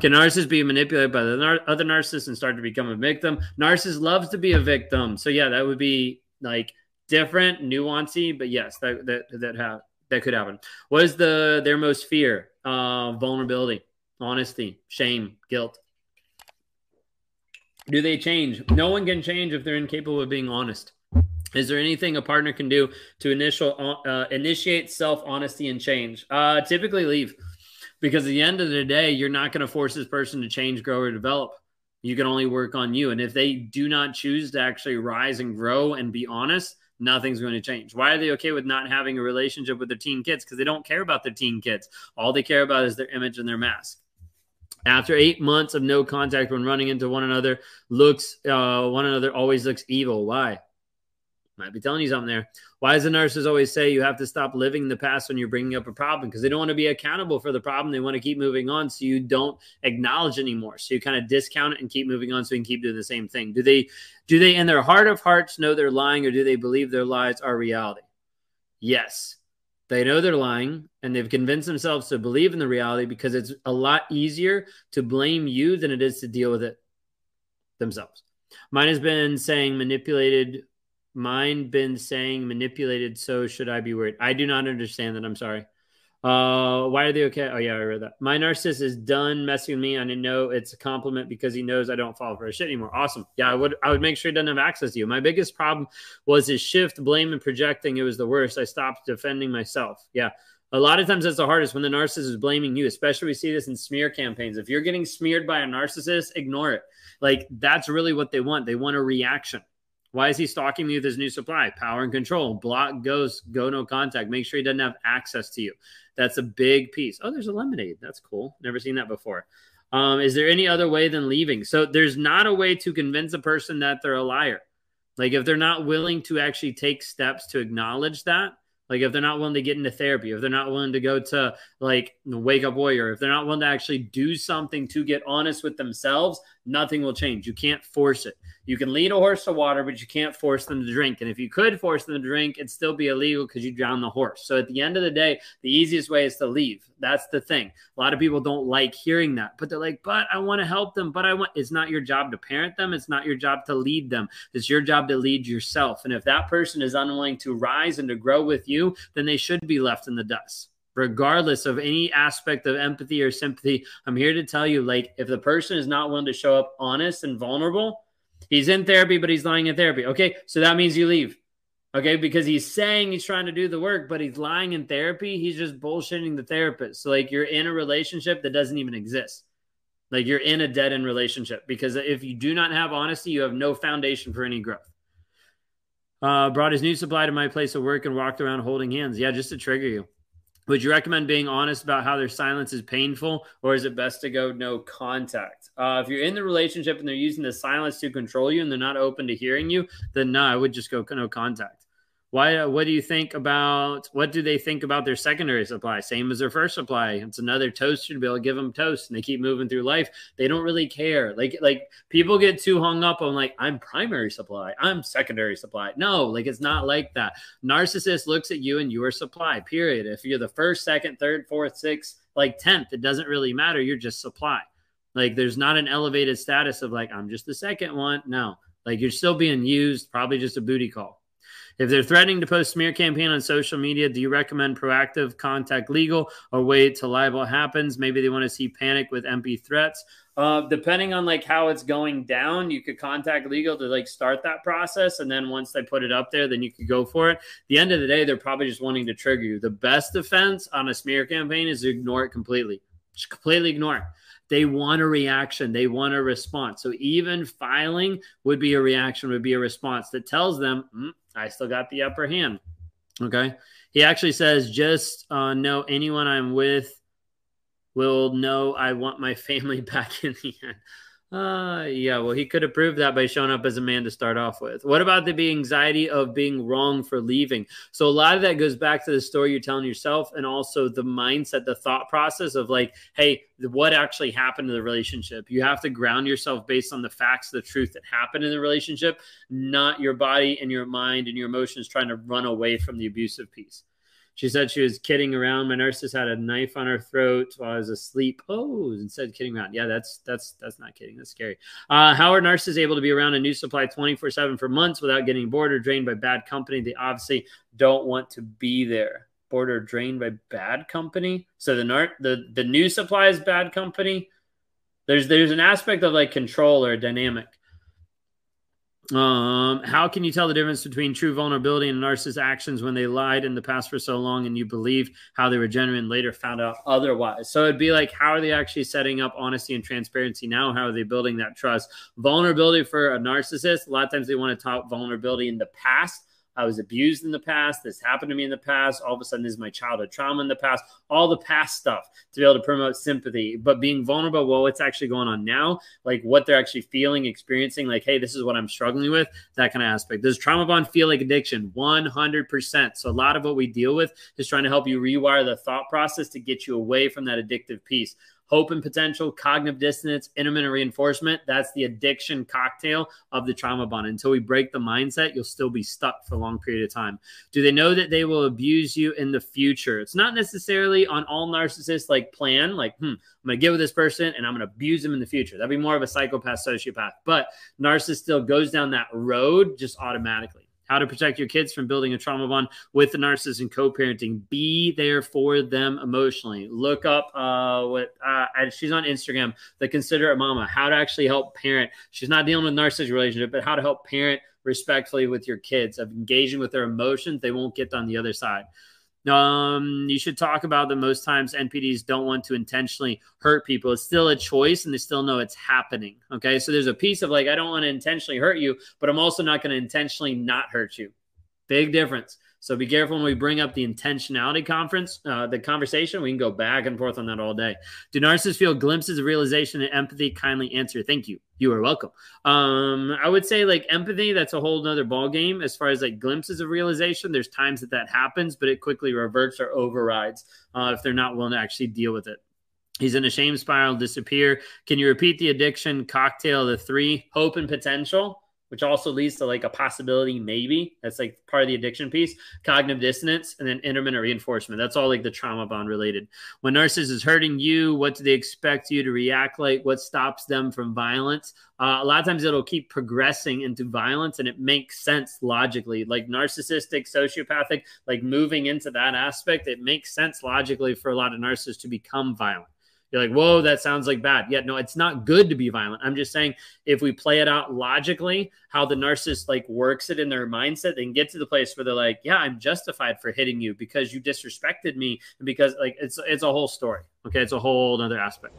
Can narcissists be manipulated by the nar- other narcissists and start to become a victim? Narcissist loves to be a victim. So yeah, that would be like different, nuancy, but yes, that that that have that could happen. What is the their most fear? Uh, vulnerability, honesty, shame, guilt. Do they change? No one can change if they're incapable of being honest. Is there anything a partner can do to initial uh, initiate self honesty and change? Uh, typically, leave because at the end of the day, you're not going to force this person to change, grow, or develop. You can only work on you. And if they do not choose to actually rise and grow and be honest, nothing's going to change. Why are they okay with not having a relationship with their teen kids? Because they don't care about their teen kids. All they care about is their image and their mask. After eight months of no contact, when running into one another, looks uh, one another always looks evil. Why? Might be telling you something there. Why does the nurses always say you have to stop living in the past when you're bringing up a problem? Because they don't want to be accountable for the problem. They want to keep moving on, so you don't acknowledge anymore. So you kind of discount it and keep moving on, so you can keep doing the same thing. Do they, do they, in their heart of hearts, know they're lying, or do they believe their lies are reality? Yes, they know they're lying, and they've convinced themselves to believe in the reality because it's a lot easier to blame you than it is to deal with it themselves. Mine has been saying manipulated mine been saying manipulated so should i be worried? I do not understand that i'm sorry. Uh why are they okay? Oh yeah i read that. My narcissist is done messing with me. I didn't know it's a compliment because he knows i don't fall for his shit anymore. Awesome. Yeah i would i would make sure he doesn't have access to you. My biggest problem was his shift blame and projecting. It was the worst. I stopped defending myself. Yeah. A lot of times that's the hardest when the narcissist is blaming you especially we see this in smear campaigns. If you're getting smeared by a narcissist ignore it. Like that's really what they want. They want a reaction why is he stalking me with his new supply? Power and control. Block goes, go no contact. Make sure he doesn't have access to you. That's a big piece. Oh, there's a lemonade. That's cool. Never seen that before. Um, is there any other way than leaving? So there's not a way to convince a person that they're a liar. Like if they're not willing to actually take steps to acknowledge that, like if they're not willing to get into therapy, if they're not willing to go to like the wake up warrior, if they're not willing to actually do something to get honest with themselves, nothing will change. You can't force it. You can lead a horse to water, but you can't force them to drink. And if you could force them to drink, it'd still be illegal because you drown the horse. So at the end of the day, the easiest way is to leave. That's the thing. A lot of people don't like hearing that, but they're like, but I want to help them. But I want, it's not your job to parent them. It's not your job to lead them. It's your job to lead yourself. And if that person is unwilling to rise and to grow with you, then they should be left in the dust regardless of any aspect of empathy or sympathy. I'm here to tell you like if the person is not willing to show up honest and vulnerable, He's in therapy, but he's lying in therapy. Okay, so that means you leave. Okay, because he's saying he's trying to do the work, but he's lying in therapy. He's just bullshitting the therapist. So, like, you're in a relationship that doesn't even exist. Like, you're in a dead end relationship because if you do not have honesty, you have no foundation for any growth. Uh, brought his new supply to my place of work and walked around holding hands. Yeah, just to trigger you. Would you recommend being honest about how their silence is painful, or is it best to go no contact? Uh, if you're in the relationship and they're using the silence to control you and they're not open to hearing you, then no, I would just go no contact. Why? Uh, what do you think about? What do they think about their secondary supply? Same as their first supply. It's another toaster to be able to give them toast, and they keep moving through life. They don't really care. Like like people get too hung up on like I'm primary supply, I'm secondary supply. No, like it's not like that. Narcissist looks at you and you are supply. Period. If you're the first, second, third, fourth, sixth, like tenth, it doesn't really matter. You're just supply. Like there's not an elevated status of like I'm just the second one. No, like you're still being used. Probably just a booty call. If they're threatening to post smear campaign on social media, do you recommend proactive contact legal or wait till libel happens? Maybe they want to see panic with MP threats. Uh, depending on like how it's going down, you could contact legal to like start that process, and then once they put it up there, then you could go for it. the end of the day, they're probably just wanting to trigger you. The best defense on a smear campaign is to ignore it completely. Just completely ignore it. They want a reaction. They want a response. So even filing would be a reaction, would be a response that tells them, mm, I still got the upper hand. Okay. He actually says, just uh, know anyone I'm with will know I want my family back in the end. Uh, yeah, well, he could have proved that by showing up as a man to start off with. What about the anxiety of being wrong for leaving? So, a lot of that goes back to the story you're telling yourself and also the mindset, the thought process of like, hey, what actually happened in the relationship? You have to ground yourself based on the facts, the truth that happened in the relationship, not your body and your mind and your emotions trying to run away from the abusive piece. She said she was kidding around. My nurses had a knife on her throat while I was asleep. Oh, instead of kidding around. Yeah, that's that's that's not kidding. That's scary. Uh, how are nurses able to be around a new supply 24 7 for months without getting bored or drained by bad company? They obviously don't want to be there. Bored or drained by bad company. So the nar- the the new supply is bad company. There's there's an aspect of like control or dynamic. Um, how can you tell the difference between true vulnerability and narcissist actions when they lied in the past for so long and you believed how they were genuine later found out otherwise? So it'd be like, how are they actually setting up honesty and transparency now? How are they building that trust? Vulnerability for a narcissist, a lot of times they want to talk vulnerability in the past I was abused in the past. This happened to me in the past. All of a sudden, this is my childhood trauma in the past. All the past stuff to be able to promote sympathy, but being vulnerable. Well, what's actually going on now? Like what they're actually feeling, experiencing. Like, hey, this is what I'm struggling with. That kind of aspect. Does trauma bond feel like addiction? 100%. So a lot of what we deal with is trying to help you rewire the thought process to get you away from that addictive piece hope and potential, cognitive dissonance, intermittent reinforcement. That's the addiction cocktail of the trauma bond. Until we break the mindset, you'll still be stuck for a long period of time. Do they know that they will abuse you in the future? It's not necessarily on all narcissists like plan, like, hmm, I'm going to get with this person and I'm going to abuse them in the future. That'd be more of a psychopath, sociopath. But narcissist still goes down that road just automatically how to protect your kids from building a trauma bond with the narcissist and co-parenting. Be there for them emotionally. Look up uh, what uh, she's on instagram the considerate mama how to actually help parent. She's not dealing with narcissist relationship but how to help parent respectfully with your kids. Of engaging with their emotions they won't get on the other side um, you should talk about that most times NPDs don't want to intentionally hurt people. It's still a choice and they still know it's happening. Okay. So there's a piece of like, I don't want to intentionally hurt you, but I'm also not going to intentionally not hurt you. Big difference. So be careful when we bring up the intentionality conference, uh, the conversation. We can go back and forth on that all day. Do narcissists feel glimpses of realization and empathy? Kindly answer. Thank you. You are welcome. Um, I would say like empathy. That's a whole nother ball game as far as like glimpses of realization. There's times that that happens, but it quickly reverts or overrides uh, if they're not willing to actually deal with it. He's in a shame spiral, disappear. Can you repeat the addiction cocktail, the three hope and potential? Which also leads to like a possibility, maybe. That's like part of the addiction piece, cognitive dissonance, and then intermittent reinforcement. That's all like the trauma bond related. When narcissist is hurting you, what do they expect you to react like? What stops them from violence? Uh, a lot of times it'll keep progressing into violence and it makes sense logically. Like narcissistic, sociopathic, like moving into that aspect, it makes sense logically for a lot of narcissists to become violent. You're like, whoa, that sounds like bad. Yeah, no, it's not good to be violent. I'm just saying if we play it out logically, how the narcissist like works it in their mindset, they can get to the place where they're like, yeah, I'm justified for hitting you because you disrespected me and because like it's it's a whole story. Okay, it's a whole other aspect.